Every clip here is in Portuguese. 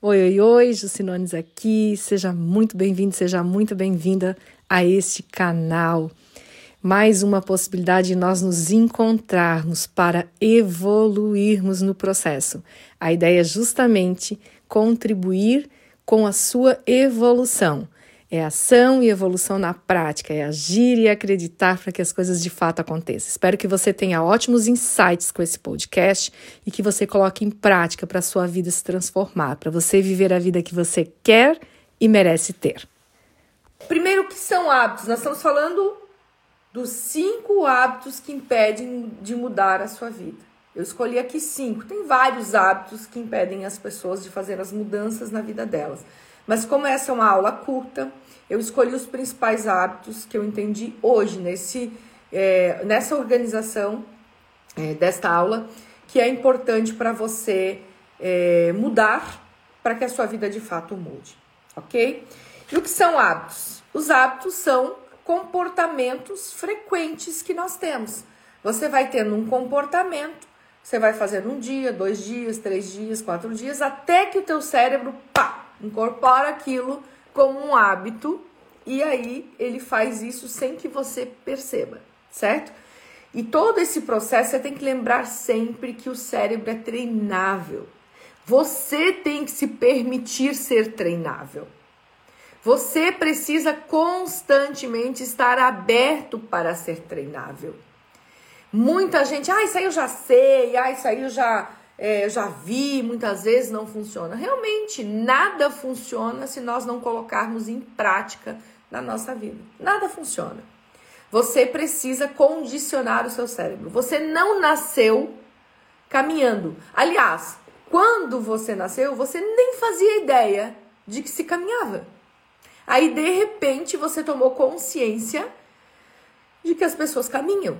Oi, oi, oi, Jucinones aqui. Seja muito bem-vindo, seja muito bem-vinda a este canal. Mais uma possibilidade de nós nos encontrarmos para evoluirmos no processo. A ideia é justamente contribuir com a sua evolução. É ação e evolução na prática, é agir e acreditar para que as coisas de fato aconteçam. Espero que você tenha ótimos insights com esse podcast e que você coloque em prática para a sua vida se transformar, para você viver a vida que você quer e merece ter. Primeiro, o que são hábitos? Nós estamos falando dos cinco hábitos que impedem de mudar a sua vida. Eu escolhi aqui cinco. Tem vários hábitos que impedem as pessoas de fazer as mudanças na vida delas. Mas como essa é uma aula curta, eu escolhi os principais hábitos que eu entendi hoje nesse, é, nessa organização é, desta aula, que é importante para você é, mudar para que a sua vida de fato mude, ok? E o que são hábitos? Os hábitos são comportamentos frequentes que nós temos. Você vai tendo um comportamento, você vai fazendo um dia, dois dias, três dias, quatro dias, até que o teu cérebro, pá, incorpora aquilo como um hábito e aí ele faz isso sem que você perceba, certo? E todo esse processo você tem que lembrar sempre que o cérebro é treinável. Você tem que se permitir ser treinável. Você precisa constantemente estar aberto para ser treinável. Muita gente, ah, isso aí eu já sei, ah, isso aí eu já é, já vi, muitas vezes não funciona. Realmente, nada funciona se nós não colocarmos em prática na nossa vida. Nada funciona. Você precisa condicionar o seu cérebro. Você não nasceu caminhando. Aliás, quando você nasceu, você nem fazia ideia de que se caminhava. Aí, de repente, você tomou consciência de que as pessoas caminham,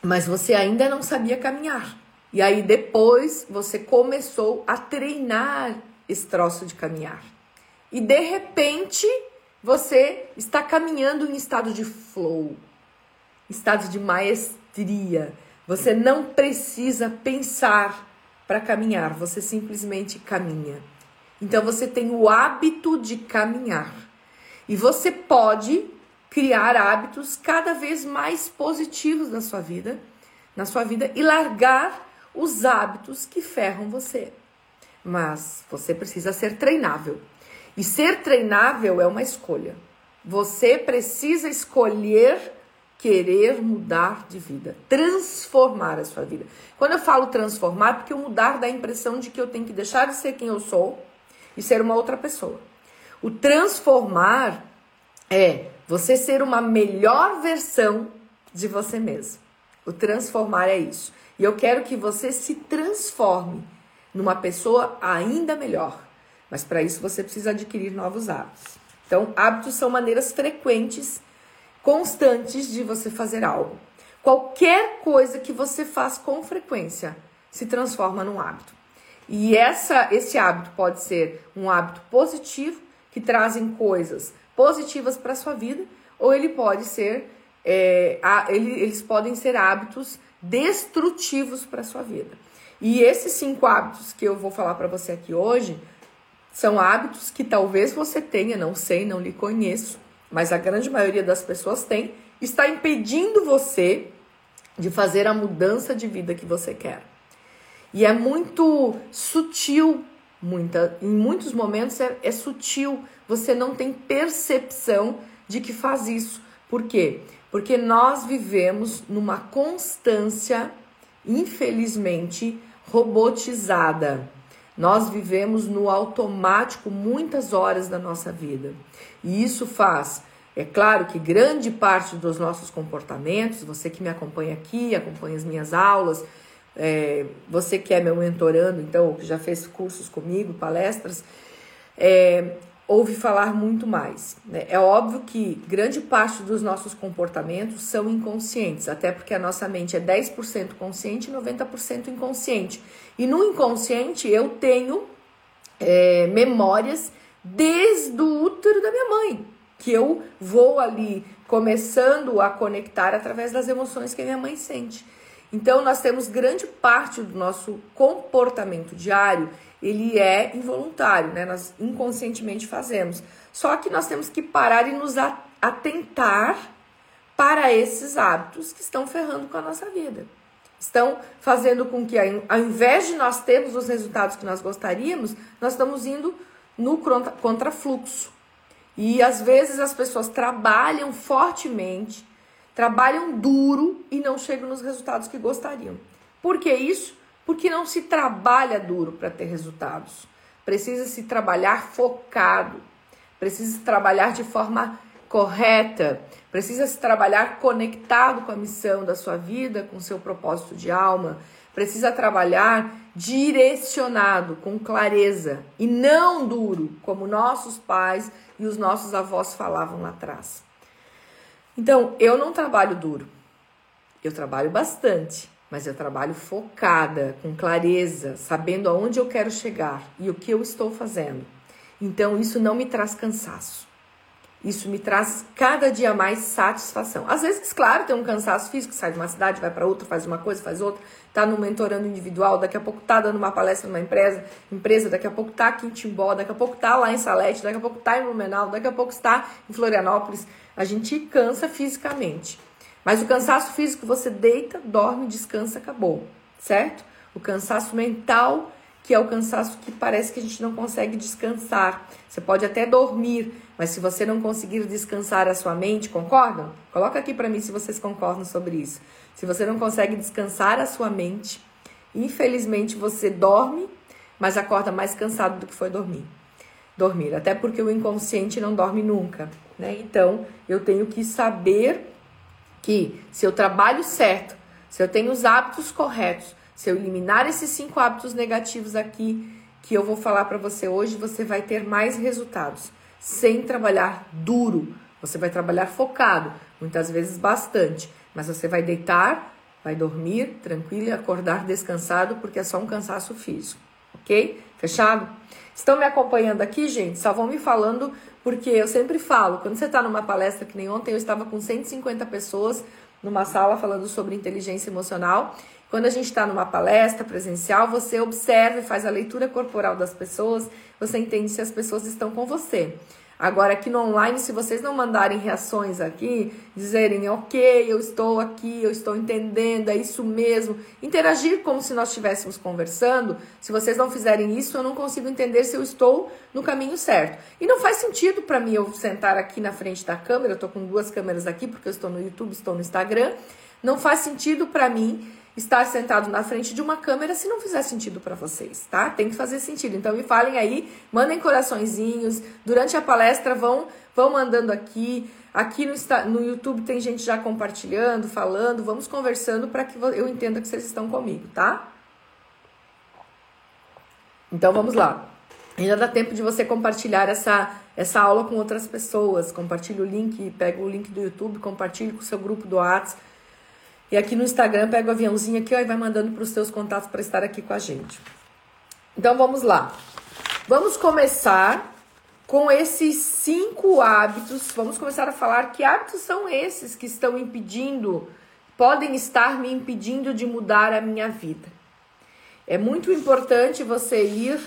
mas você ainda não sabia caminhar. E aí depois você começou a treinar esse troço de caminhar. E de repente você está caminhando em estado de flow, estado de maestria. Você não precisa pensar para caminhar, você simplesmente caminha. Então você tem o hábito de caminhar. E você pode criar hábitos cada vez mais positivos na sua vida, na sua vida e largar os hábitos que ferram você. Mas você precisa ser treinável. E ser treinável é uma escolha. Você precisa escolher querer mudar de vida, transformar a sua vida. Quando eu falo transformar, porque o mudar dá a impressão de que eu tenho que deixar de ser quem eu sou e ser uma outra pessoa. O transformar é você ser uma melhor versão de você mesmo. O transformar é isso. E eu quero que você se transforme numa pessoa ainda melhor. Mas para isso você precisa adquirir novos hábitos. Então, hábitos são maneiras frequentes, constantes de você fazer algo. Qualquer coisa que você faz com frequência se transforma num hábito. E essa, esse hábito pode ser um hábito positivo, que trazem coisas positivas para sua vida, ou ele pode ser, é, ele, eles podem ser hábitos destrutivos para sua vida. E esses cinco hábitos que eu vou falar para você aqui hoje são hábitos que talvez você tenha, não sei, não lhe conheço, mas a grande maioria das pessoas tem, está impedindo você de fazer a mudança de vida que você quer. E é muito sutil, muita, em muitos momentos é, é sutil, você não tem percepção de que faz isso. Por quê? Porque nós vivemos numa constância, infelizmente, robotizada. Nós vivemos no automático muitas horas da nossa vida. E isso faz, é claro que grande parte dos nossos comportamentos, você que me acompanha aqui, acompanha as minhas aulas, é, você que é meu mentorando, então, que já fez cursos comigo, palestras, é, ouve falar muito mais. Né? É óbvio que grande parte dos nossos comportamentos são inconscientes, até porque a nossa mente é 10% consciente e 90% inconsciente. E no inconsciente eu tenho é, memórias desde o útero da minha mãe, que eu vou ali começando a conectar através das emoções que a minha mãe sente. Então, nós temos grande parte do nosso comportamento diário ele é involuntário, né? Nós inconscientemente fazemos. Só que nós temos que parar e nos atentar para esses hábitos que estão ferrando com a nossa vida. Estão fazendo com que, ao invés de nós termos os resultados que nós gostaríamos, nós estamos indo no contrafluxo. E às vezes as pessoas trabalham fortemente, trabalham duro e não chegam nos resultados que gostariam. Por que isso? Porque não se trabalha duro para ter resultados. Precisa se trabalhar focado, precisa se trabalhar de forma correta, precisa se trabalhar conectado com a missão da sua vida, com seu propósito de alma, precisa trabalhar direcionado, com clareza e não duro, como nossos pais e os nossos avós falavam lá atrás. Então, eu não trabalho duro. Eu trabalho bastante, mas eu trabalho focada, com clareza, sabendo aonde eu quero chegar e o que eu estou fazendo. Então, isso não me traz cansaço. Isso me traz cada dia mais satisfação. Às vezes, claro, tem um cansaço físico, sai de uma cidade, vai para outra, faz uma coisa, faz outra, tá no mentorando individual, daqui a pouco tá dando uma palestra numa empresa, empresa, daqui a pouco tá aqui em Timbó, daqui a pouco tá lá em Salete, daqui a pouco tá em Blumenau, daqui a pouco está em Florianópolis. A gente cansa fisicamente. Mas o cansaço físico você deita, dorme, descansa, acabou, certo? O cansaço mental que é o cansaço que parece que a gente não consegue descansar. Você pode até dormir, mas se você não conseguir descansar a sua mente, concordam? Coloca aqui para mim se vocês concordam sobre isso. Se você não consegue descansar a sua mente, infelizmente você dorme, mas acorda mais cansado do que foi dormir. Dormir, até porque o inconsciente não dorme nunca, né? Então, eu tenho que saber que se eu trabalho certo, se eu tenho os hábitos corretos, se eu eliminar esses cinco hábitos negativos aqui que eu vou falar para você hoje, você vai ter mais resultados sem trabalhar duro. Você vai trabalhar focado, muitas vezes bastante, mas você vai deitar, vai dormir tranquilo e acordar descansado, porque é só um cansaço físico, ok? Fechado? Estão me acompanhando aqui, gente? Só vão me falando, porque eu sempre falo, quando você está numa palestra que nem ontem, eu estava com 150 pessoas numa sala falando sobre inteligência emocional quando a gente está numa palestra presencial, você observa e faz a leitura corporal das pessoas, você entende se as pessoas estão com você. Agora, aqui no online, se vocês não mandarem reações aqui, dizerem, ok, eu estou aqui, eu estou entendendo, é isso mesmo, interagir como se nós estivéssemos conversando, se vocês não fizerem isso, eu não consigo entender se eu estou no caminho certo. E não faz sentido para mim eu sentar aqui na frente da câmera, eu estou com duas câmeras aqui, porque eu estou no YouTube, estou no Instagram, não faz sentido para mim estar sentado na frente de uma câmera se não fizer sentido para vocês, tá? Tem que fazer sentido. Então me falem aí, mandem coraçõezinhos. Durante a palestra vão vão mandando aqui. Aqui no, no YouTube tem gente já compartilhando, falando. Vamos conversando para que eu entenda que vocês estão comigo, tá? Então vamos lá. Ainda dá tempo de você compartilhar essa, essa aula com outras pessoas. Compartilhe o link, pega o link do YouTube, compartilhe com o seu grupo do WhatsApp e aqui no Instagram, pega o aviãozinho aqui ó, e vai mandando para os seus contatos para estar aqui com a gente. Então vamos lá. Vamos começar com esses cinco hábitos. Vamos começar a falar que hábitos são esses que estão impedindo, podem estar me impedindo de mudar a minha vida. É muito importante você ir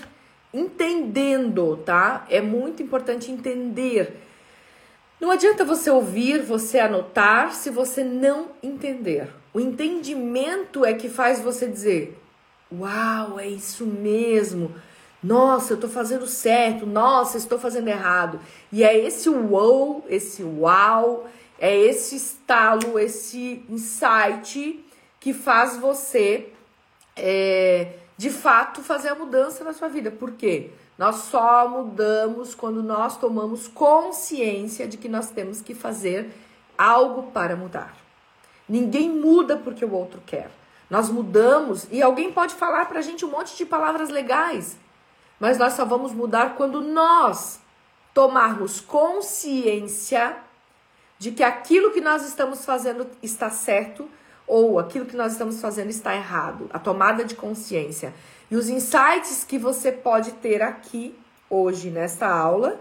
entendendo, tá? É muito importante entender não adianta você ouvir, você anotar, se você não entender. O entendimento é que faz você dizer: Uau, é isso mesmo. Nossa, eu estou fazendo certo. Nossa, estou fazendo errado. E é esse uau, esse uau, é esse estalo, esse insight que faz você, é, de fato, fazer a mudança na sua vida. Por quê? Nós só mudamos quando nós tomamos consciência de que nós temos que fazer algo para mudar. Ninguém muda porque o outro quer. Nós mudamos e alguém pode falar para a gente um monte de palavras legais, mas nós só vamos mudar quando nós tomarmos consciência de que aquilo que nós estamos fazendo está certo ou aquilo que nós estamos fazendo está errado. A tomada de consciência. E os insights que você pode ter aqui hoje nesta aula,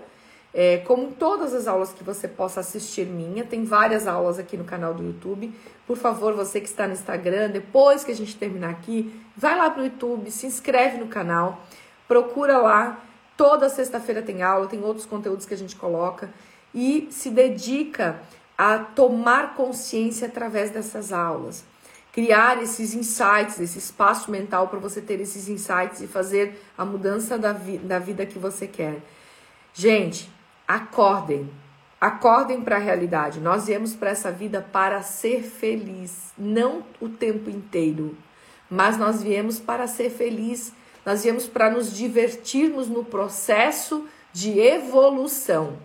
é, como todas as aulas que você possa assistir minha, tem várias aulas aqui no canal do YouTube. Por favor, você que está no Instagram, depois que a gente terminar aqui, vai lá pro YouTube, se inscreve no canal, procura lá. Toda sexta-feira tem aula, tem outros conteúdos que a gente coloca e se dedica a tomar consciência através dessas aulas. Criar esses insights, esse espaço mental para você ter esses insights e fazer a mudança da, vi da vida que você quer. Gente, acordem, acordem para a realidade. Nós viemos para essa vida para ser feliz, não o tempo inteiro, mas nós viemos para ser feliz. Nós viemos para nos divertirmos no processo de evolução.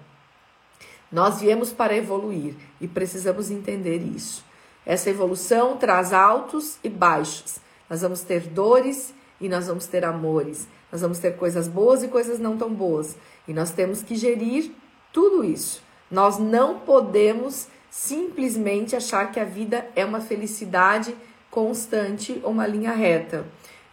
Nós viemos para evoluir e precisamos entender isso. Essa evolução traz altos e baixos. Nós vamos ter dores e nós vamos ter amores. Nós vamos ter coisas boas e coisas não tão boas. E nós temos que gerir tudo isso. Nós não podemos simplesmente achar que a vida é uma felicidade constante ou uma linha reta.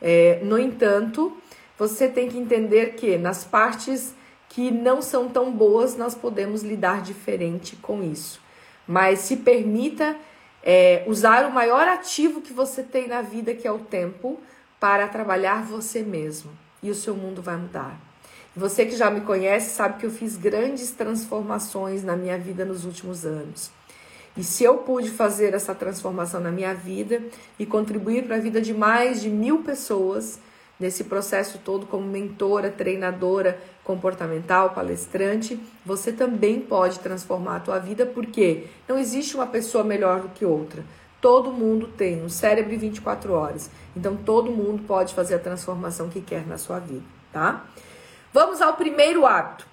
É, no entanto, você tem que entender que nas partes que não são tão boas, nós podemos lidar diferente com isso. Mas se permita é, usar o maior ativo que você tem na vida, que é o tempo, para trabalhar você mesmo. E o seu mundo vai mudar. Você que já me conhece sabe que eu fiz grandes transformações na minha vida nos últimos anos. E se eu pude fazer essa transformação na minha vida e contribuir para a vida de mais de mil pessoas nesse processo todo, como mentora, treinadora comportamental, palestrante, você também pode transformar a tua vida, porque não existe uma pessoa melhor do que outra. Todo mundo tem um cérebro em 24 horas. Então todo mundo pode fazer a transformação que quer na sua vida, tá? Vamos ao primeiro hábito.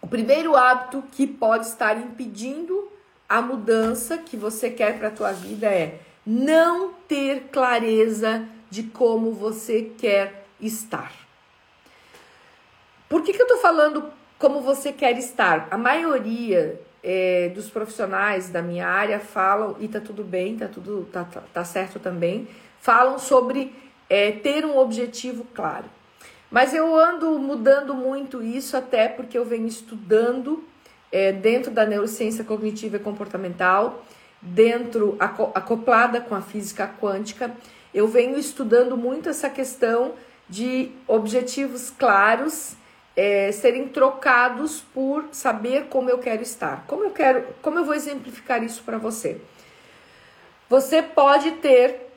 O primeiro hábito que pode estar impedindo a mudança que você quer para a tua vida é não ter clareza de como você quer estar. Por que, que eu estou falando como você quer estar? A maioria é, dos profissionais da minha área falam, e tá tudo bem, tá tudo tá, tá, tá certo também, falam sobre é, ter um objetivo claro. Mas eu ando mudando muito isso até porque eu venho estudando é, dentro da neurociência cognitiva e comportamental, dentro acoplada com a física quântica, eu venho estudando muito essa questão de objetivos claros é, serem trocados por saber como eu quero estar. Como eu quero, como eu vou exemplificar isso para você? Você pode ter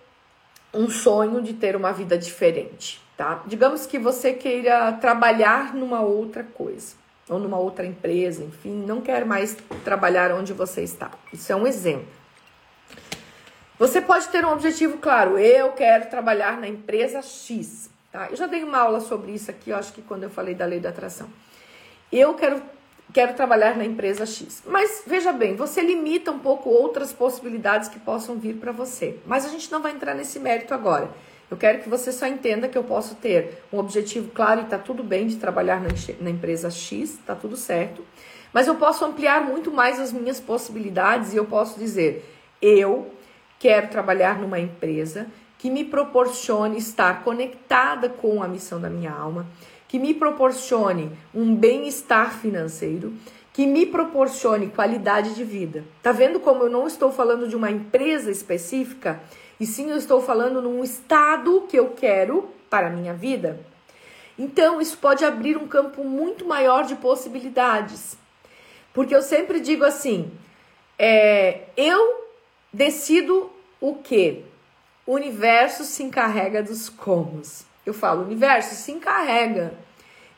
um sonho de ter uma vida diferente, tá? Digamos que você queira trabalhar numa outra coisa ou numa outra empresa, enfim, não quer mais trabalhar onde você está. Isso é um exemplo. Você pode ter um objetivo claro, eu quero trabalhar na empresa X, tá? Eu já dei uma aula sobre isso aqui, eu acho que quando eu falei da lei da atração. Eu quero quero trabalhar na empresa X. Mas veja bem, você limita um pouco outras possibilidades que possam vir para você. Mas a gente não vai entrar nesse mérito agora. Eu quero que você só entenda que eu posso ter um objetivo claro e tá tudo bem de trabalhar na, na empresa X, tá tudo certo. Mas eu posso ampliar muito mais as minhas possibilidades e eu posso dizer: eu quero trabalhar numa empresa que me proporcione estar conectada com a missão da minha alma, que me proporcione um bem-estar financeiro, que me proporcione qualidade de vida. Tá vendo como eu não estou falando de uma empresa específica? E sim, eu estou falando num estado que eu quero para a minha vida. Então, isso pode abrir um campo muito maior de possibilidades. Porque eu sempre digo assim: é, eu decido o que? O universo se encarrega dos comos. Eu falo, universo se encarrega.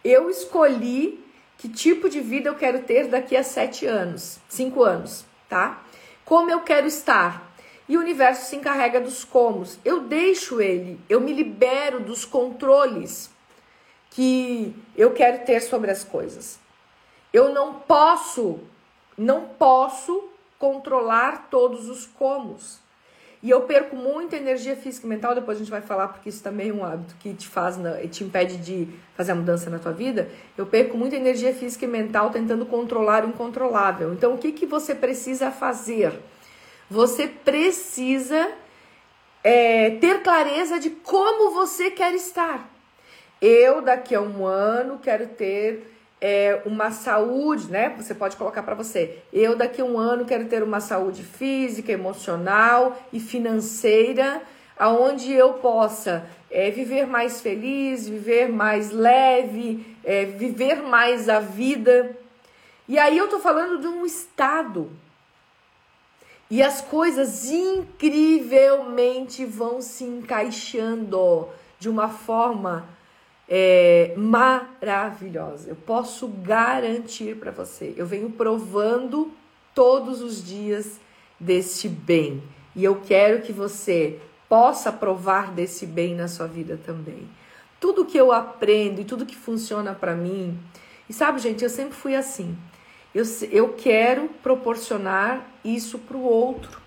Eu escolhi que tipo de vida eu quero ter daqui a sete anos, cinco anos, tá? Como eu quero estar, e o universo se encarrega dos comos. Eu deixo ele, eu me libero dos controles que eu quero ter sobre as coisas. Eu não posso, não posso controlar todos os comos. E eu perco muita energia física e mental, depois a gente vai falar, porque isso também é um hábito que te faz, te impede de fazer a mudança na tua vida. Eu perco muita energia física e mental tentando controlar o incontrolável. Então, o que, que você precisa fazer? Você precisa é, ter clareza de como você quer estar. Eu, daqui a um ano, quero ter é, uma saúde, né? Você pode colocar para você. Eu, daqui a um ano, quero ter uma saúde física, emocional e financeira aonde eu possa é, viver mais feliz, viver mais leve, é, viver mais a vida. E aí eu tô falando de um estado. E as coisas incrivelmente vão se encaixando de uma forma é, maravilhosa. Eu posso garantir para você. Eu venho provando todos os dias deste bem. E eu quero que você possa provar desse bem na sua vida também. Tudo que eu aprendo e tudo que funciona para mim. E sabe, gente, eu sempre fui assim. Eu, eu quero proporcionar isso para o outro.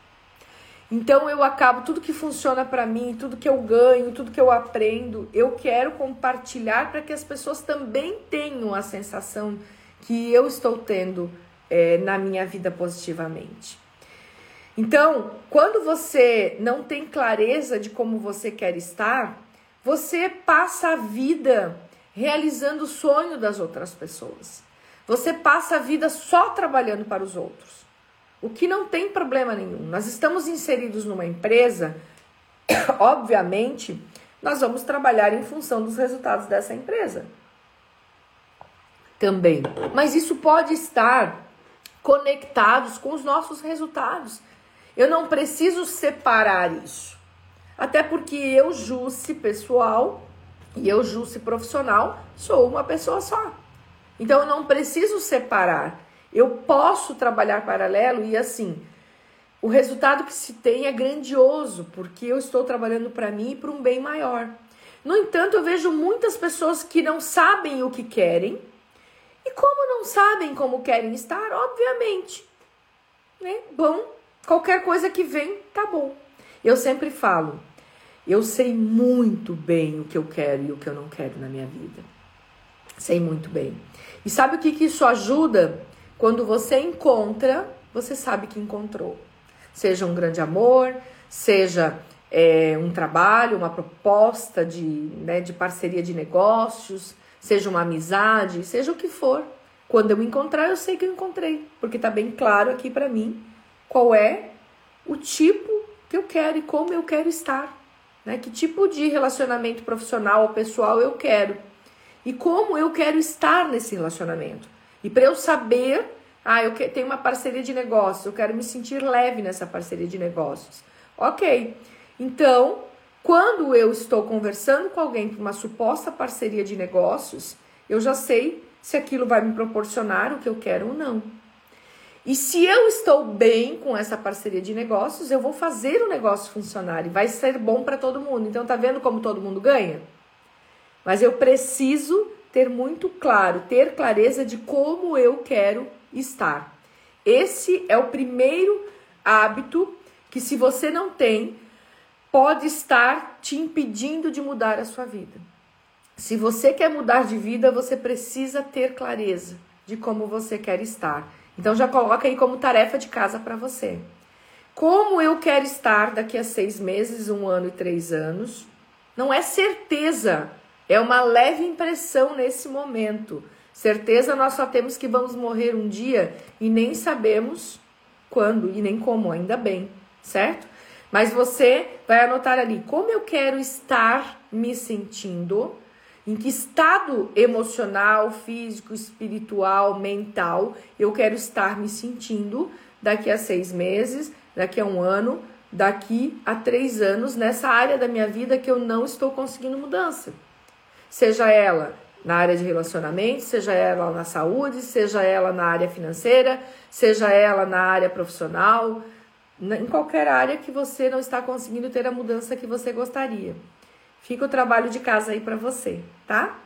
Então eu acabo tudo que funciona para mim, tudo que eu ganho, tudo que eu aprendo, eu quero compartilhar para que as pessoas também tenham a sensação que eu estou tendo é, na minha vida positivamente. Então, quando você não tem clareza de como você quer estar, você passa a vida realizando o sonho das outras pessoas. Você passa a vida só trabalhando para os outros. O que não tem problema nenhum. Nós estamos inseridos numa empresa, obviamente, nós vamos trabalhar em função dos resultados dessa empresa. Também. Mas isso pode estar conectados com os nossos resultados. Eu não preciso separar isso. Até porque eu, Jusce pessoal, e eu, Jusce profissional, sou uma pessoa só. Então eu não preciso separar. Eu posso trabalhar paralelo e assim, o resultado que se tem é grandioso, porque eu estou trabalhando para mim e para um bem maior. No entanto, eu vejo muitas pessoas que não sabem o que querem. E como não sabem como querem estar, obviamente, né? Bom, qualquer coisa que vem, tá bom. Eu sempre falo, eu sei muito bem o que eu quero e o que eu não quero na minha vida. Sei muito bem. E sabe o que, que isso ajuda? Quando você encontra, você sabe que encontrou. Seja um grande amor, seja é, um trabalho, uma proposta de, né, de parceria de negócios, seja uma amizade, seja o que for. Quando eu encontrar, eu sei que eu encontrei, porque tá bem claro aqui para mim qual é o tipo que eu quero e como eu quero estar, né? Que tipo de relacionamento profissional ou pessoal eu quero e como eu quero estar nesse relacionamento. E para eu saber, ah, eu tenho uma parceria de negócios, eu quero me sentir leve nessa parceria de negócios. Ok, então, quando eu estou conversando com alguém para uma suposta parceria de negócios, eu já sei se aquilo vai me proporcionar o que eu quero ou não. E se eu estou bem com essa parceria de negócios, eu vou fazer o negócio funcionar e vai ser bom para todo mundo. Então, tá vendo como todo mundo ganha? Mas eu preciso ter muito claro, ter clareza de como eu quero estar. Esse é o primeiro hábito que, se você não tem, pode estar te impedindo de mudar a sua vida. Se você quer mudar de vida, você precisa ter clareza de como você quer estar. Então já coloca aí como tarefa de casa para você. Como eu quero estar daqui a seis meses, um ano e três anos? Não é certeza é uma leve impressão nesse momento. Certeza nós só temos que vamos morrer um dia e nem sabemos quando e nem como, ainda bem, certo? Mas você vai anotar ali como eu quero estar me sentindo, em que estado emocional, físico, espiritual, mental eu quero estar me sentindo daqui a seis meses, daqui a um ano, daqui a três anos, nessa área da minha vida que eu não estou conseguindo mudança seja ela na área de relacionamento, seja ela na saúde, seja ela na área financeira, seja ela na área profissional, em qualquer área que você não está conseguindo ter a mudança que você gostaria. Fica o trabalho de casa aí para você, tá?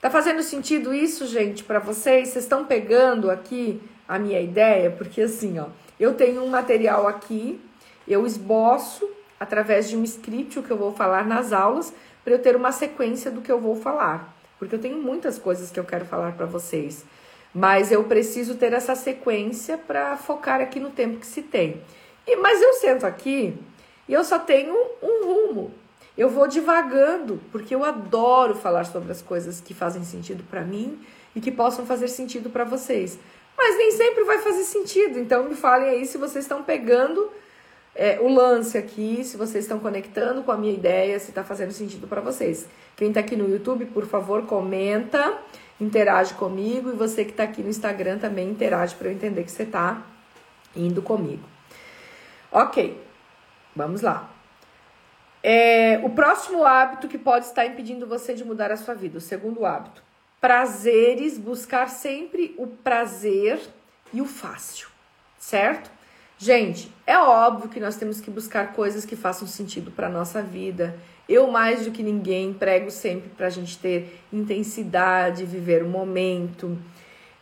Tá fazendo sentido isso, gente, para vocês? Vocês estão pegando aqui a minha ideia? Porque assim, ó, eu tenho um material aqui, eu esboço através de um script o que eu vou falar nas aulas para eu ter uma sequência do que eu vou falar, porque eu tenho muitas coisas que eu quero falar para vocês, mas eu preciso ter essa sequência para focar aqui no tempo que se tem. E mas eu sento aqui e eu só tenho um rumo. Eu vou divagando, porque eu adoro falar sobre as coisas que fazem sentido para mim e que possam fazer sentido para vocês. Mas nem sempre vai fazer sentido, então me falem aí se vocês estão pegando é, o lance aqui, se vocês estão conectando com a minha ideia, se está fazendo sentido para vocês. Quem está aqui no YouTube, por favor, comenta, interage comigo. E você que está aqui no Instagram também interage para eu entender que você está indo comigo. Ok, vamos lá. É, o próximo hábito que pode estar impedindo você de mudar a sua vida, o segundo hábito. Prazeres, buscar sempre o prazer e o fácil, certo? Gente, é óbvio que nós temos que buscar coisas que façam sentido para nossa vida. Eu, mais do que ninguém, prego sempre para a gente ter intensidade, viver o momento.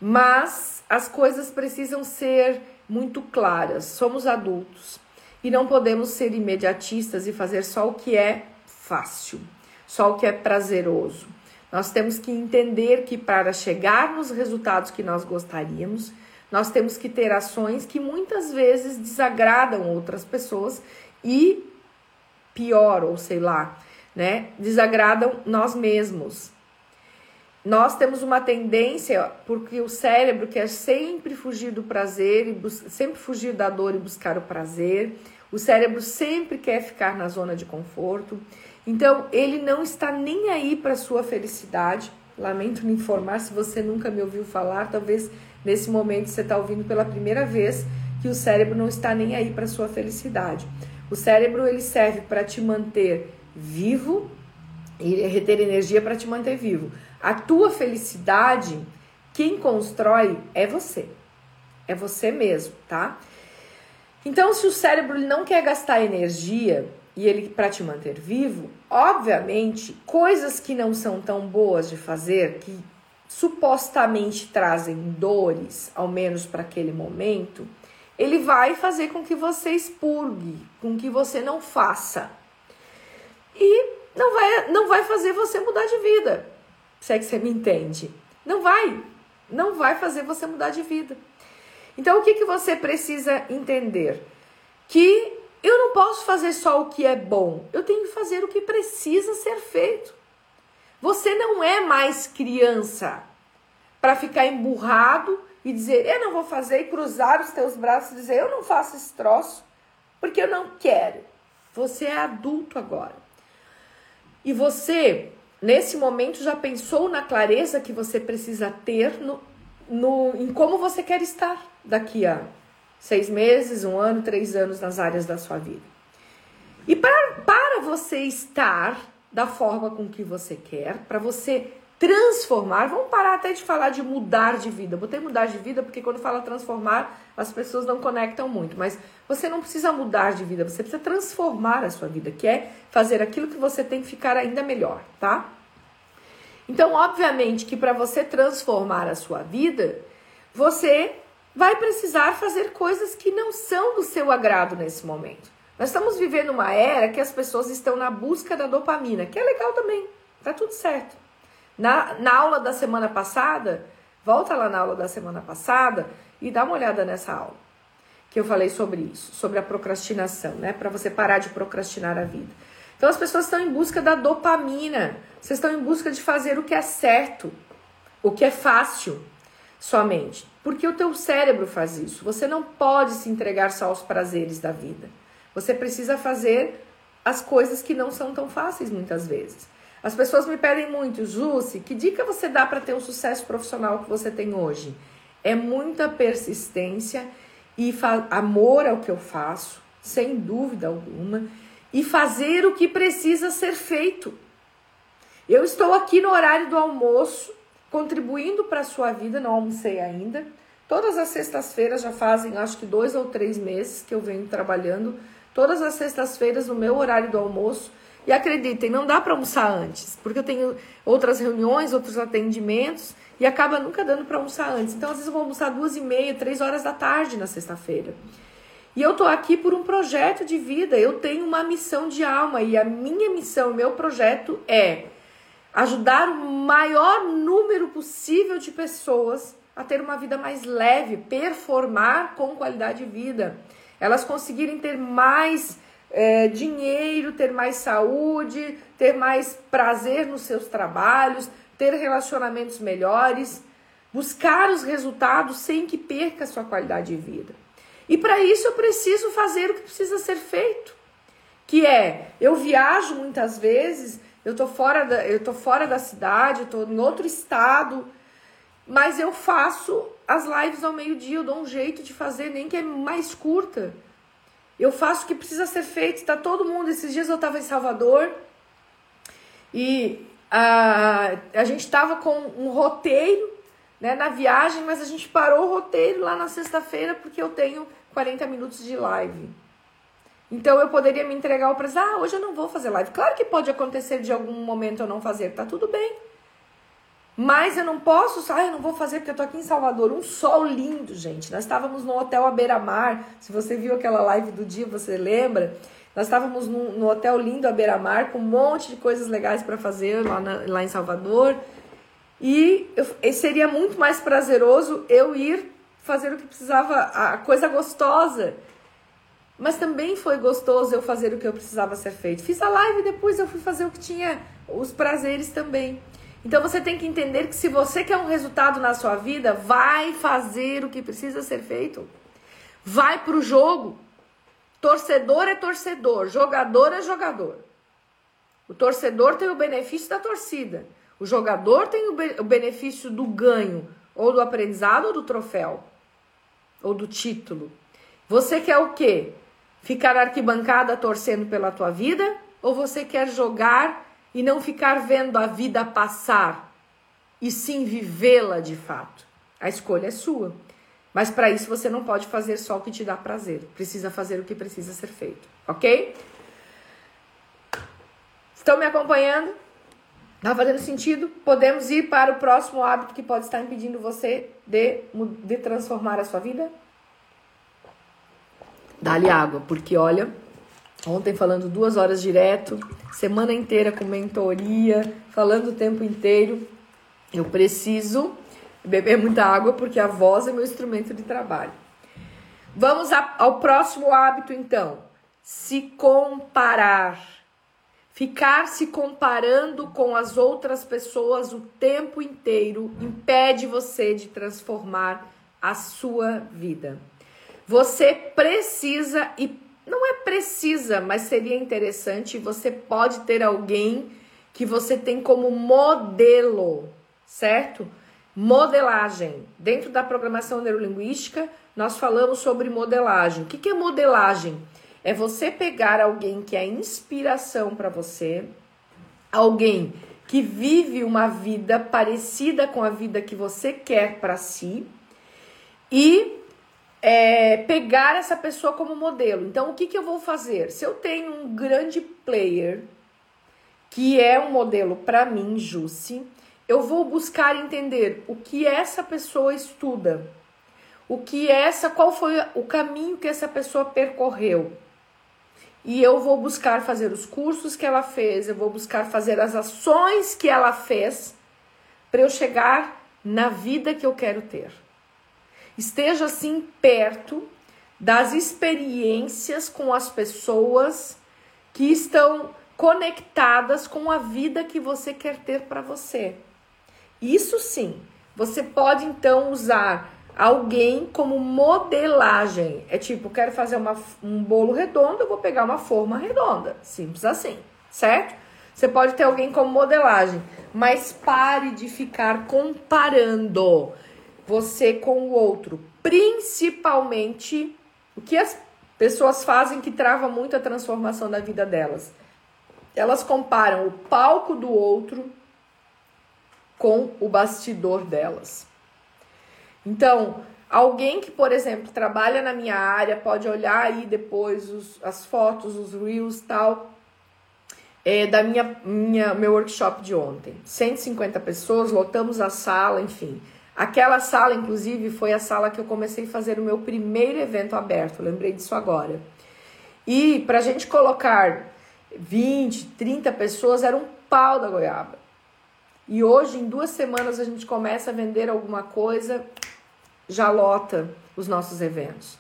Mas as coisas precisam ser muito claras. Somos adultos e não podemos ser imediatistas e fazer só o que é fácil, só o que é prazeroso. Nós temos que entender que para chegar nos resultados que nós gostaríamos, nós temos que ter ações que muitas vezes desagradam outras pessoas e pior, ou sei lá, né, desagradam nós mesmos. Nós temos uma tendência, porque o cérebro quer sempre fugir do prazer, e sempre fugir da dor e buscar o prazer. O cérebro sempre quer ficar na zona de conforto. Então, ele não está nem aí para sua felicidade. Lamento me informar se você nunca me ouviu falar, talvez Nesse momento você está ouvindo pela primeira vez que o cérebro não está nem aí para sua felicidade. O cérebro ele serve para te manter vivo e reter energia para te manter vivo. A tua felicidade, quem constrói é você. É você mesmo, tá? Então, se o cérebro não quer gastar energia e ele para te manter vivo, obviamente, coisas que não são tão boas de fazer, que supostamente trazem dores, ao menos para aquele momento, ele vai fazer com que você expurgue, com que você não faça. E não vai, não vai fazer você mudar de vida. Se é que você me entende. Não vai. Não vai fazer você mudar de vida. Então, o que, que você precisa entender? Que eu não posso fazer só o que é bom, eu tenho que fazer o que precisa ser feito. Você não é mais criança para ficar emburrado e dizer eu não vou fazer e cruzar os teus braços e dizer eu não faço esse troço porque eu não quero. Você é adulto agora. E você, nesse momento, já pensou na clareza que você precisa ter no, no, em como você quer estar daqui a seis meses, um ano, três anos nas áreas da sua vida. E para, para você estar da forma com que você quer, para você transformar. Vamos parar até de falar de mudar de vida. Botei mudar de vida porque quando fala transformar, as pessoas não conectam muito. Mas você não precisa mudar de vida, você precisa transformar a sua vida, que é fazer aquilo que você tem que ficar ainda melhor, tá? Então, obviamente que para você transformar a sua vida, você vai precisar fazer coisas que não são do seu agrado nesse momento. Nós estamos vivendo uma era que as pessoas estão na busca da dopamina, que é legal também, tá tudo certo. Na, na aula da semana passada, volta lá na aula da semana passada e dá uma olhada nessa aula que eu falei sobre isso, sobre a procrastinação, né? Para você parar de procrastinar a vida. Então as pessoas estão em busca da dopamina, vocês estão em busca de fazer o que é certo, o que é fácil, somente. Porque o teu cérebro faz isso. Você não pode se entregar só aos prazeres da vida. Você precisa fazer as coisas que não são tão fáceis muitas vezes. As pessoas me pedem muito, Jussi, que dica você dá para ter o sucesso profissional que você tem hoje? É muita persistência e amor ao que eu faço, sem dúvida alguma, e fazer o que precisa ser feito. Eu estou aqui no horário do almoço, contribuindo para a sua vida, não almocei ainda. Todas as sextas-feiras já fazem, acho que dois ou três meses que eu venho trabalhando todas as sextas-feiras no meu horário do almoço. E acreditem, não dá para almoçar antes, porque eu tenho outras reuniões, outros atendimentos e acaba nunca dando para almoçar antes. Então, às vezes eu vou almoçar duas e meia, três horas da tarde na sexta-feira. E eu tô aqui por um projeto de vida. Eu tenho uma missão de alma e a minha missão, meu projeto é ajudar o maior número possível de pessoas a ter uma vida mais leve, performar com qualidade de vida elas conseguirem ter mais é, dinheiro, ter mais saúde, ter mais prazer nos seus trabalhos, ter relacionamentos melhores, buscar os resultados sem que perca a sua qualidade de vida. E para isso eu preciso fazer o que precisa ser feito. Que é, eu viajo muitas vezes, eu tô fora da, eu tô fora da cidade, eu tô em outro estado, mas eu faço as lives ao meio-dia, eu dou um jeito de fazer, nem que é mais curta. Eu faço o que precisa ser feito, tá todo mundo. Esses dias eu tava em Salvador e a, a gente tava com um roteiro né, na viagem, mas a gente parou o roteiro lá na sexta-feira porque eu tenho 40 minutos de live. Então eu poderia me entregar ao prazer, ah, hoje eu não vou fazer live. Claro que pode acontecer de algum momento eu não fazer, tá tudo bem. Mas eu não posso, ah, eu não vou fazer porque eu tô aqui em Salvador, um sol lindo, gente. Nós estávamos no hotel à beira-mar. Se você viu aquela live do dia, você lembra? Nós estávamos no, no hotel lindo à beira-mar, com um monte de coisas legais para fazer lá, na, lá em Salvador. E eu, seria muito mais prazeroso eu ir fazer o que precisava, a coisa gostosa. Mas também foi gostoso eu fazer o que eu precisava ser feito. Fiz a live e depois eu fui fazer o que tinha os prazeres também. Então você tem que entender que se você quer um resultado na sua vida, vai fazer o que precisa ser feito. Vai pro jogo. Torcedor é torcedor, jogador é jogador. O torcedor tem o benefício da torcida. O jogador tem o, benefício do ganho, ou do aprendizado, ou do troféu, ou do título. Você quer o quê? Ficar arquibancada torcendo pela tua vida? Ou você quer jogar e não ficar vendo a vida passar, e sim vivê-la de fato? A escolha é sua. Mas para isso você não pode fazer só o que te dá prazer. Precisa fazer o que precisa ser feito, ok? Estão me acompanhando? Tá fazendo sentido? Podemos ir para o próximo hábito que pode estar impedindo você de, de transformar a sua vida? Dá-lhe água, porque olha, ontem falando duas horas direto, semana inteira com mentoria, falando o tempo inteiro, eu preciso beber muita água porque a voz é meu instrumento de trabalho. Vamos ao próximo hábito então. Se comparar. Ficar se comparando com as outras pessoas o tempo inteiro impede você de transformar a sua vida. Você precisa e não é precisa, mas seria interessante, você pode ter alguém que você tem como modelo, certo? Modelagem. Dentro da programação neurolinguística, nós falamos sobre modelagem. O que é modelagem? É você pegar alguém que é inspiração para você, alguém que vive uma vida parecida com a vida que você quer para si e é, pegar essa pessoa como modelo. Então, o que, que eu vou fazer? Se eu tenho um grande player que é um modelo para mim, Jussi, eu vou buscar entender o que essa pessoa estuda, o que essa, qual foi o caminho que essa pessoa percorreu e eu vou buscar fazer os cursos que ela fez, eu vou buscar fazer as ações que ela fez para eu chegar na vida que eu quero ter. Esteja assim perto das experiências com as pessoas que estão conectadas com a vida que você quer ter para você. Isso sim, você pode então usar alguém como modelagem. É tipo, quero fazer uma, um bolo redondo, eu vou pegar uma forma redonda. Simples assim, certo? Você pode ter alguém como modelagem, mas pare de ficar comparando você com o outro. Principalmente o que as pessoas fazem que trava muito a transformação da vida delas. Elas comparam o palco do outro com o bastidor delas. Então, alguém que, por exemplo, trabalha na minha área pode olhar aí depois os, as fotos, os reels tal, é, da minha, minha meu workshop de ontem. 150 pessoas, lotamos a sala, enfim. Aquela sala, inclusive, foi a sala que eu comecei a fazer o meu primeiro evento aberto, lembrei disso agora. E para a gente colocar 20, 30 pessoas, era um pau da goiaba. E hoje, em duas semanas, a gente começa a vender alguma coisa, já lota os nossos eventos.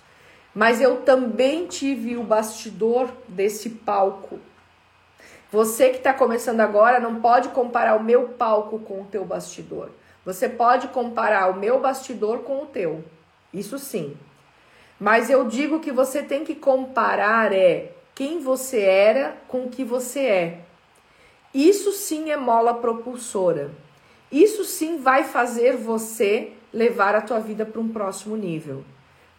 Mas eu também tive o bastidor desse palco. Você que está começando agora não pode comparar o meu palco com o teu bastidor. Você pode comparar o meu bastidor com o teu. Isso sim. Mas eu digo que você tem que comparar é quem você era com o que você é. Isso sim é mola propulsora. Isso sim vai fazer você levar a tua vida para um próximo nível.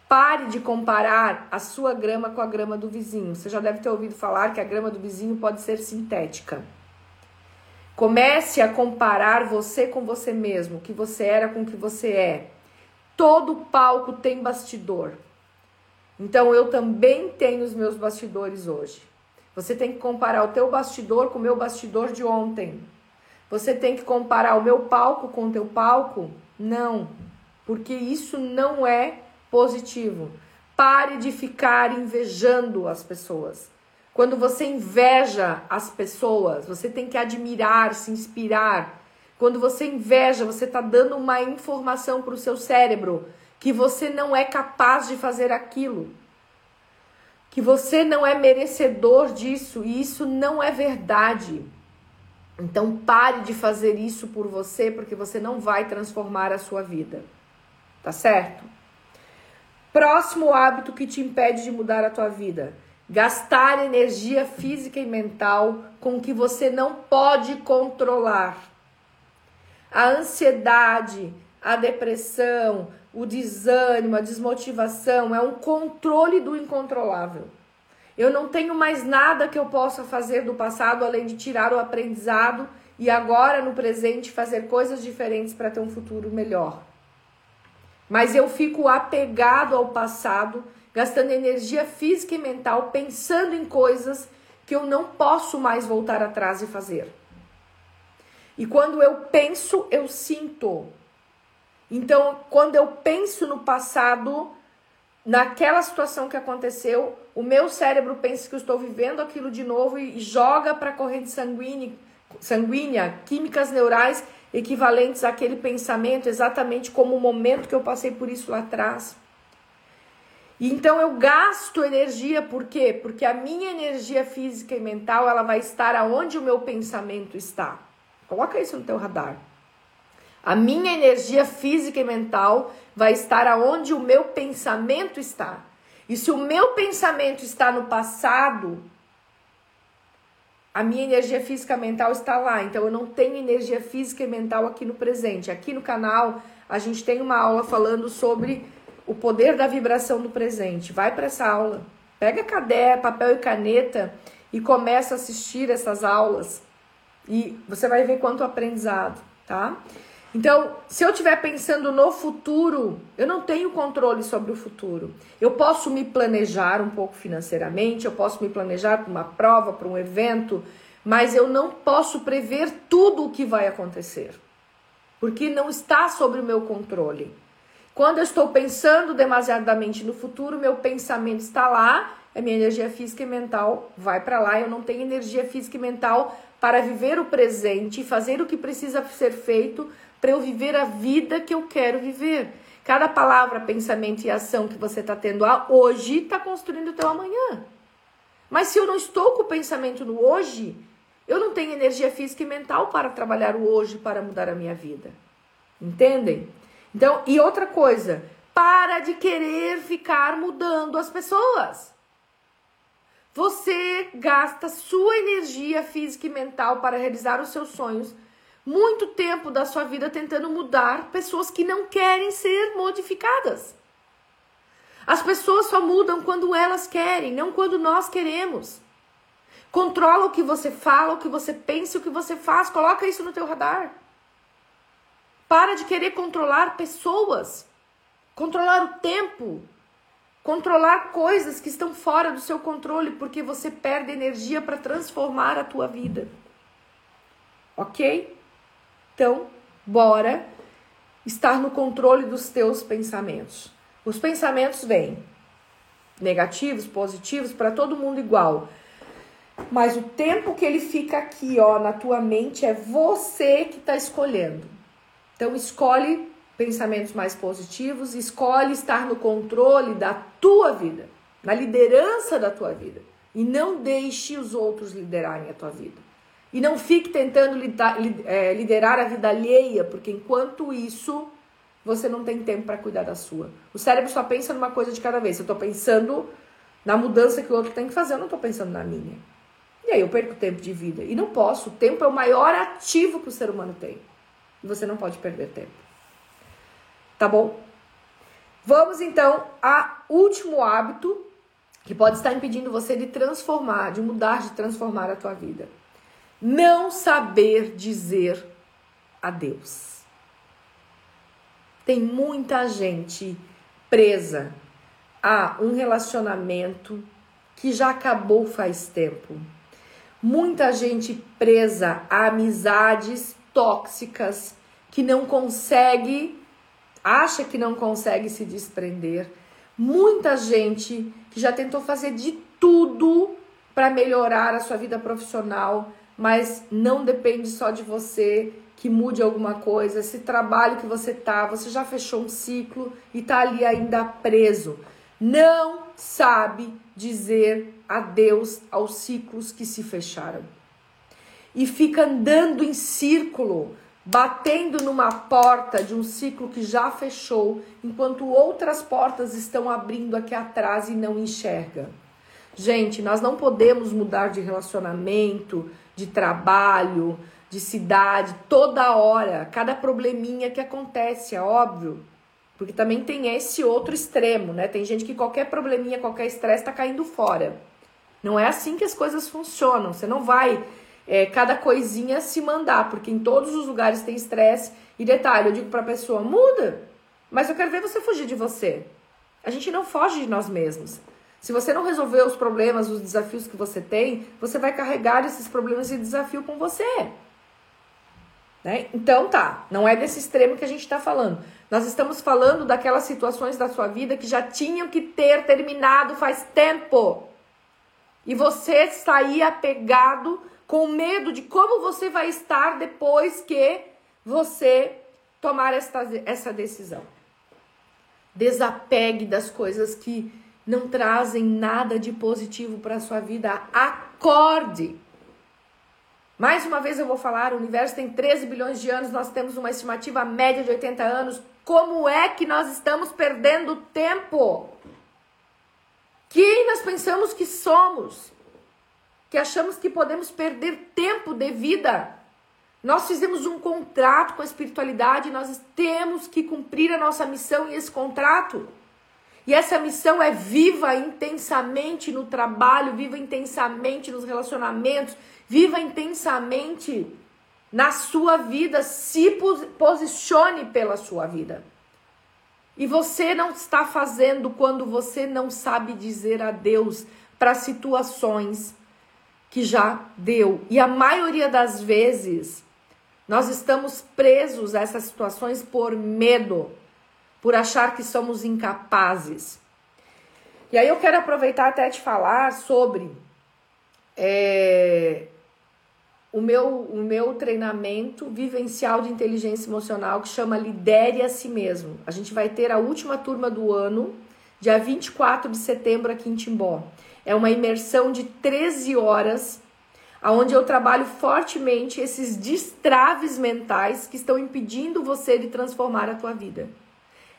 Pare de comparar a sua grama com a grama do vizinho. Você já deve ter ouvido falar que a grama do vizinho pode ser sintética. Comece a comparar você com você mesmo, o que você era com o que você é. Todo palco tem bastidor. Então eu também tenho os meus bastidores hoje. Você tem que comparar o teu bastidor com o meu bastidor de ontem. Você tem que comparar o meu palco com o teu palco? Não, porque isso não é positivo. Pare de ficar invejando as pessoas. Quando você inveja as pessoas, você tem que admirar, se inspirar. Quando você inveja, você está dando uma informação para o seu cérebro que você não é capaz de fazer aquilo, que você não é merecedor disso e isso não é verdade. Então pare de fazer isso por você, porque você não vai transformar a sua vida. Tá certo? Próximo hábito que te impede de mudar a tua vida: gastar energia física e mental com o que você não pode controlar. A ansiedade, a depressão, o desânimo, a desmotivação é um controle do incontrolável. Eu não tenho mais nada que eu possa fazer do passado além de tirar o aprendizado e agora no presente fazer coisas diferentes para ter um futuro melhor. Mas eu fico apegado ao passado, gastando energia física e mental pensando em coisas que eu não posso mais voltar atrás e fazer. E quando eu penso, eu sinto. Então, quando eu penso no passado, naquela situação que aconteceu, o meu cérebro pensa que eu estou vivendo aquilo de novo e joga para a corrente sanguínea, químicas neurais equivalentes àquele pensamento, exatamente como o momento que eu passei por isso lá atrás. Então eu gasto energia, por quê? Porque a minha energia física e mental, ela vai estar aonde o meu pensamento está. Coloca isso no teu radar. A minha energia física e mental vai estar aonde o meu pensamento está. E se o meu pensamento está no passado, a minha energia física e mental está lá. Então eu não tenho energia física e mental aqui no presente. Aqui no canal a gente tem uma aula falando sobre o poder da vibração do presente. Vai para essa aula. Pega caderno, papel e caneta e começa a assistir essas aulas. E você vai ver quanto aprendizado, tá? Então, se eu estiver pensando no futuro, eu não tenho controle sobre o futuro. Eu posso me planejar um pouco financeiramente, eu posso me planejar para uma prova, para um evento, mas eu não posso prever tudo o que vai acontecer, porque não está sobre o meu controle. Quando eu estou pensando demasiadamente no futuro, meu pensamento está lá, a minha energia física e mental vai para lá, eu não tenho energia física e mental para viver o presente e fazer o que precisa ser feito para eu viver a vida que eu quero viver. Cada palavra, pensamento e ação que você está tendo hoje está construindo o teu amanhã. Mas se eu não estou com o pensamento no hoje, eu não tenho energia física e mental para trabalhar o hoje para mudar a minha vida. Entendem? Então, e outra coisa, para de querer ficar mudando as pessoas. Você gasta sua energia física e mental para realizar os seus sonhos muito tempo da sua vida tentando mudar pessoas que não querem ser modificadas. As pessoas só mudam quando elas querem, não quando nós queremos. Controla o que você fala, o que você pensa, o que você faz, coloca isso no teu radar. Para de querer controlar pessoas, controlar o tempo, controlar coisas que estão fora do seu controle, porque você perde energia para transformar a tua vida. OK? Então, bora estar no controle dos teus pensamentos. Os pensamentos vêm negativos, positivos, para todo mundo igual. Mas o tempo que ele fica aqui, ó, na tua mente é você que está escolhendo. Então escolhe pensamentos mais positivos, escolhe estar no controle da tua vida, na liderança da tua vida e não deixe os outros liderarem a tua vida. E não fique tentando é, liderar a vida alheia, porque enquanto isso você não tem tempo para cuidar da sua. O cérebro só pensa numa coisa de cada vez. Se eu estou pensando na mudança que o outro tem que fazer, eu não estou pensando na minha. E aí eu perco tempo de vida. E não posso. O tempo é o maior ativo que o ser humano tem. Você não pode perder tempo. Tá bom? Vamos então a último hábito que pode estar impedindo você de transformar, de mudar, de transformar a tua vida. Não saber dizer adeus. Tem muita gente presa a um relacionamento que já acabou faz tempo. Muita gente presa a amizades tóxicas que não consegue, acha que não consegue se desprender. Muita gente que já tentou fazer de tudo para melhorar a sua vida profissional, mas não depende só de você que mude alguma coisa. Esse trabalho que você tá, você já fechou um ciclo e tá ali ainda preso. Não sabe dizer adeus aos ciclos que se fecharam. E fica andando em círculo, batendo numa porta de um ciclo que já fechou, enquanto outras portas estão abrindo aqui atrás e não enxerga. Gente, nós não podemos mudar de relacionamento, de trabalho, de cidade toda hora, cada probleminha que acontece, é óbvio. Porque também tem esse outro extremo, né? Tem gente que qualquer probleminha, qualquer estresse tá caindo fora. Não é assim que as coisas funcionam. Você não vai é, cada coisinha se mandar, porque em todos os lugares tem estresse. E detalhe, eu digo para a pessoa: muda, mas eu quero ver você fugir de você. A gente não foge de nós mesmos. Se você não resolver os problemas, os desafios que você tem, você vai carregar esses problemas e desafio com você. Né? Então tá, não é desse extremo que a gente está falando. Nós estamos falando daquelas situações da sua vida que já tinham que ter terminado faz tempo. E você aí apegado com medo de como você vai estar depois que você tomar esta, essa decisão. Desapegue das coisas que não trazem nada de positivo para a sua vida. Acorde! Mais uma vez eu vou falar, o universo tem 13 bilhões de anos, nós temos uma estimativa média de 80 anos. Como é que nós estamos perdendo tempo? Quem nós pensamos que somos? Que achamos que podemos perder tempo de vida. Nós fizemos um contrato com a espiritualidade, nós temos que cumprir a nossa missão e esse contrato. E essa missão é viva intensamente no trabalho, viva intensamente nos relacionamentos, viva intensamente na sua vida, se posicione pela sua vida. E você não está fazendo quando você não sabe dizer adeus para situações que já deu. E a maioria das vezes nós estamos presos a essas situações por medo, por achar que somos incapazes. E aí eu quero aproveitar até te falar sobre é, o, meu, o meu treinamento vivencial de inteligência emocional que chama Lidere a Si Mesmo. A gente vai ter a última turma do ano, dia 24 de setembro, aqui em Timbó. É uma imersão de 13 horas, onde eu trabalho fortemente esses destraves mentais que estão impedindo você de transformar a tua vida.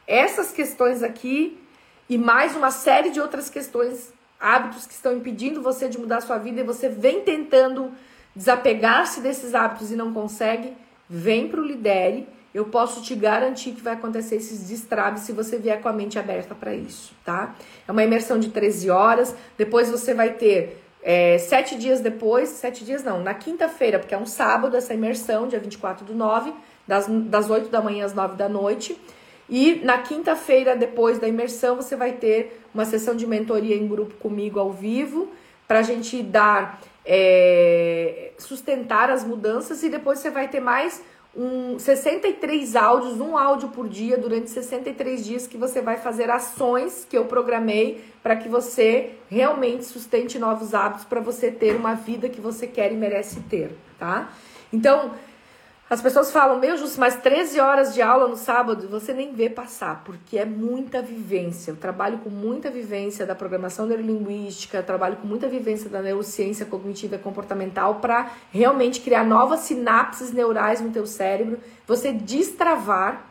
Essas questões aqui e mais uma série de outras questões, hábitos que estão impedindo você de mudar a sua vida e você vem tentando desapegar-se desses hábitos e não consegue, vem para o Lidere eu posso te garantir que vai acontecer esses destraves se você vier com a mente aberta para isso, tá? É uma imersão de 13 horas, depois você vai ter é, sete dias depois, sete dias não, na quinta-feira, porque é um sábado essa imersão, dia 24 do 9, das, das 8 da manhã às 9 da noite. E na quinta-feira, depois da imersão, você vai ter uma sessão de mentoria em grupo comigo ao vivo, para a gente dar, é, sustentar as mudanças, e depois você vai ter mais um 63 áudios, um áudio por dia durante 63 dias que você vai fazer ações que eu programei para que você realmente sustente novos hábitos para você ter uma vida que você quer e merece ter, tá? Então, as pessoas falam, meu Justo, mas 13 horas de aula no sábado você nem vê passar, porque é muita vivência. Eu trabalho com muita vivência da programação neurolinguística, trabalho com muita vivência da neurociência cognitiva e comportamental para realmente criar novas sinapses neurais no teu cérebro, você destravar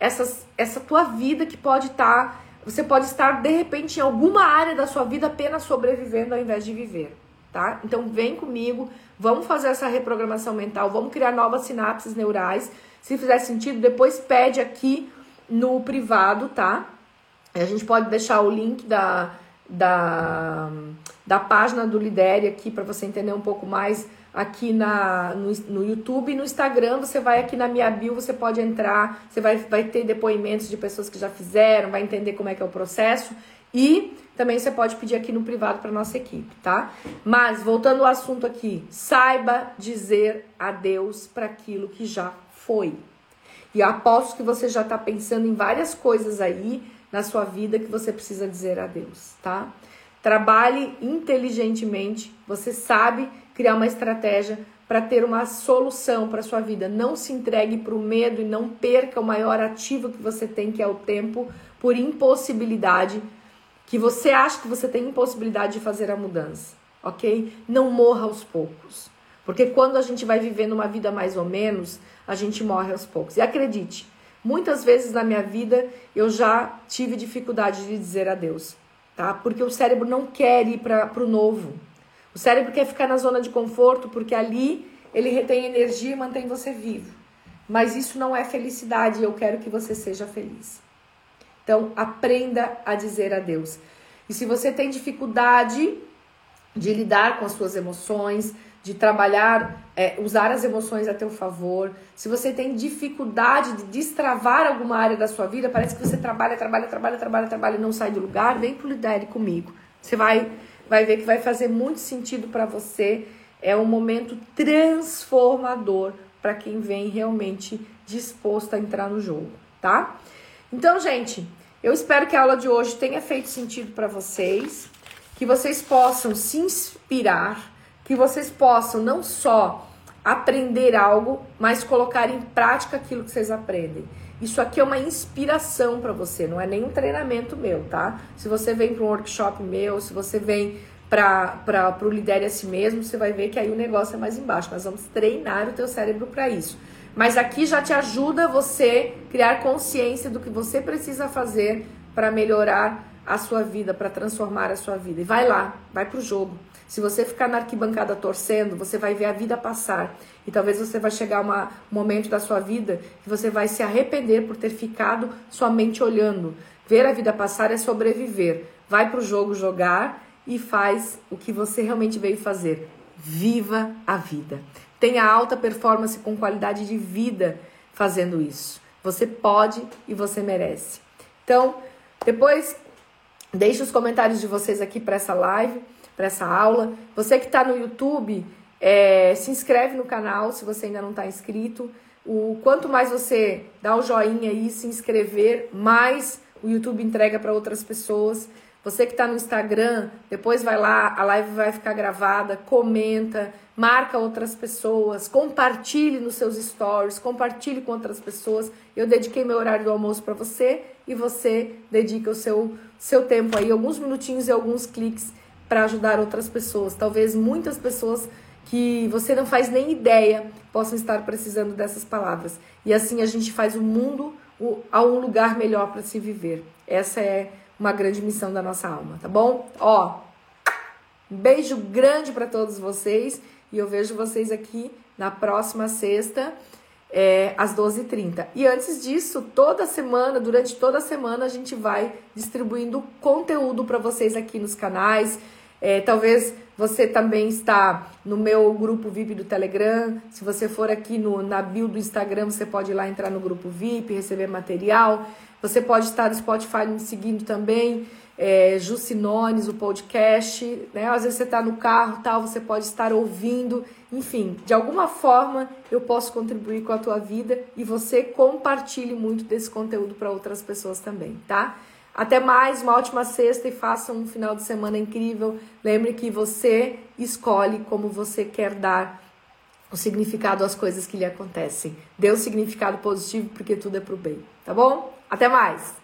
essas, essa tua vida que pode estar. Tá, você pode estar, de repente, em alguma área da sua vida apenas sobrevivendo ao invés de viver. Tá? Então vem comigo, vamos fazer essa reprogramação mental, vamos criar novas sinapses neurais. Se fizer sentido, depois pede aqui no privado, tá? A gente pode deixar o link da, da, da página do Lidere aqui para você entender um pouco mais aqui na, no, no YouTube e no Instagram. Você vai aqui na minha bio, você pode entrar, você vai, vai ter depoimentos de pessoas que já fizeram, vai entender como é que é o processo. E também você pode pedir aqui no privado para nossa equipe, tá? Mas voltando ao assunto aqui, saiba dizer adeus para aquilo que já foi. E aposto que você já está pensando em várias coisas aí na sua vida que você precisa dizer adeus, tá? Trabalhe inteligentemente, você sabe criar uma estratégia para ter uma solução para sua vida. Não se entregue para o medo e não perca o maior ativo que você tem, que é o tempo, por impossibilidade, que você acha que você tem impossibilidade de fazer a mudança, ok? Não morra aos poucos. Porque quando a gente vai vivendo uma vida mais ou menos, a gente morre aos poucos. E acredite, muitas vezes na minha vida eu já tive dificuldade de dizer adeus, tá? Porque o cérebro não quer ir para o novo. O cérebro quer ficar na zona de conforto porque ali ele retém energia e mantém você vivo. Mas isso não é felicidade eu quero que você seja feliz. Então, aprenda a dizer adeus. E se você tem dificuldade de lidar com as suas emoções, de trabalhar, é, usar as emoções a teu favor, se você tem dificuldade de destravar alguma área da sua vida, parece que você trabalha, trabalha, trabalha, trabalha, trabalha e não sai do lugar, vem pro Lidere comigo. Você vai, vai ver que vai fazer muito sentido para você. É um momento transformador para quem vem realmente disposto a entrar no jogo, tá? Então, gente, eu espero que a aula de hoje tenha feito sentido para vocês, que vocês possam se inspirar que vocês possam não só aprender algo, mas colocar em prática aquilo que vocês aprendem. Isso aqui é uma inspiração para você, não é nenhum treinamento meu, tá? Se você vem para um workshop meu, se você vem para o Lidere a si mesmo, você vai ver que aí o negócio é mais embaixo. Nós vamos treinar o teu cérebro para isso. Mas aqui já te ajuda você criar consciência do que você precisa fazer para melhorar a sua vida, para transformar a sua vida. E vai lá, vai pro jogo. Se você ficar na arquibancada torcendo, você vai ver a vida passar. E talvez você vai chegar a um momento da sua vida que você vai se arrepender por ter ficado somente olhando. Ver a vida passar é sobreviver. Vai pro jogo jogar e faz o que você realmente veio fazer. Viva a vida. Tenha alta performance com qualidade de vida fazendo isso. Você pode e você merece. Então, depois deixe os comentários de vocês aqui para essa live para essa aula. Você que está no YouTube, é, se inscreve no canal se você ainda não está inscrito. O quanto mais você dá o joinha aí, se inscrever, mais o YouTube entrega para outras pessoas. Você que está no Instagram, depois vai lá, a live vai ficar gravada, comenta, marca outras pessoas, compartilhe nos seus stories, compartilhe com outras pessoas. Eu dediquei meu horário do almoço para você e você dedica o seu, seu tempo aí, alguns minutinhos e alguns cliques para ajudar outras pessoas. Talvez muitas pessoas que você não faz nem ideia possam estar precisando dessas palavras. E assim a gente faz o mundo a um lugar melhor para se viver. Essa é uma grande missão da nossa alma, tá bom? Ó, um beijo grande para todos vocês e eu vejo vocês aqui na próxima sexta. É, às 12h30. E antes disso, toda semana, durante toda a semana, a gente vai distribuindo conteúdo para vocês aqui nos canais. É, talvez você também está no meu grupo VIP do Telegram. Se você for aqui no, na bio do Instagram, você pode ir lá entrar no grupo VIP, receber material. Você pode estar no Spotify me seguindo também. É, Jucinones, o podcast, né? Às vezes você está no carro, tal, você pode estar ouvindo, enfim, de alguma forma eu posso contribuir com a tua vida e você compartilhe muito desse conteúdo para outras pessoas também, tá? Até mais, uma ótima sexta e faça um final de semana incrível. Lembre que você escolhe como você quer dar o significado às coisas que lhe acontecem. Dê um significado positivo porque tudo é pro bem, tá bom? Até mais!